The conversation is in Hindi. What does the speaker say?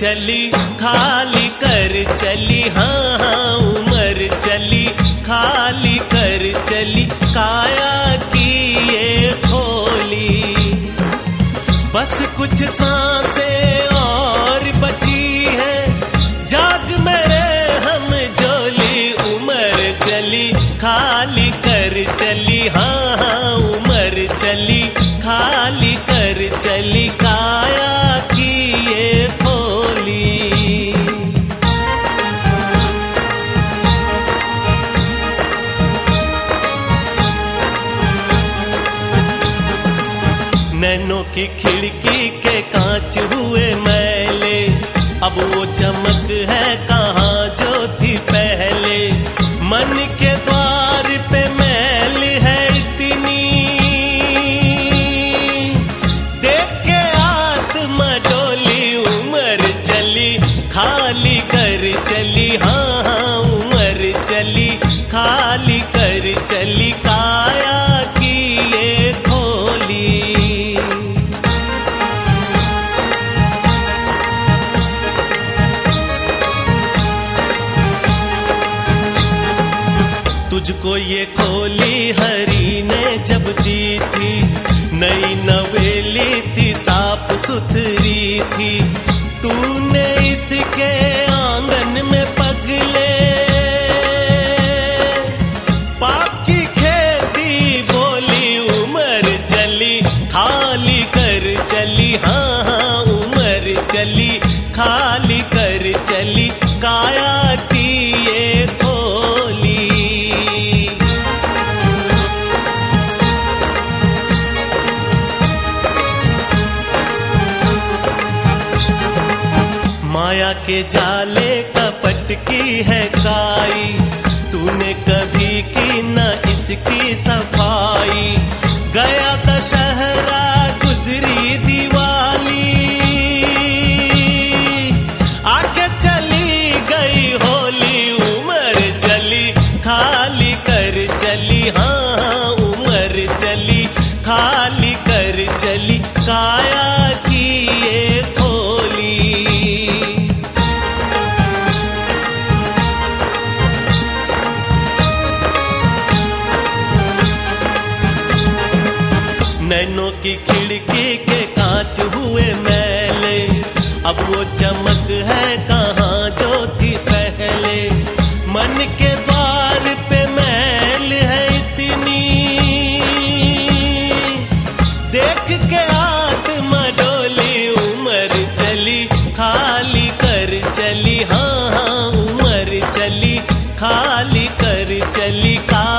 चली, खाली कर चली हाँ हाँ उम्र चली, खाली कर चली, काया की ये खोली। बस कुछ साँसें और बची है, जाग मेरे हम जोली उम्र चली, खाली कर चली हाँ हाँ उम्र चली, खाली कर चली काया नैनों की खिड़की के कांच हुए मैले। अब वो चमक है कहाँ जो थी पहले। मन के द्वार पे मैल है इतनी। देख के आत्मा डोली उम्र चली, खाली कर चली हाँ हाँ उम्र चली, खाली कर चली तुझको ये खोली हरी ने जब दी थी, नई नवेली थी साफ़ सुथरी थी। तूने इसके आँगन में पगले। पाप की खेती बोली, उम्र चली, खाली कर चली हाँ हाँ उम्र चली, खाली कर चली, काया की ये माया के जाले कपट की है काई। तूने कभी की न इसकी सफ़ाई। नैनों की खिड़की के कांच हुए मैले। अब वो चमक है कहाँ जो थी पहले। मन के बार पे मैल है इतनी। देख के आत्मा डोली, उम्र चली, खाली कर चली। हाँ हाँ उम्र चली, खाली कर चली। का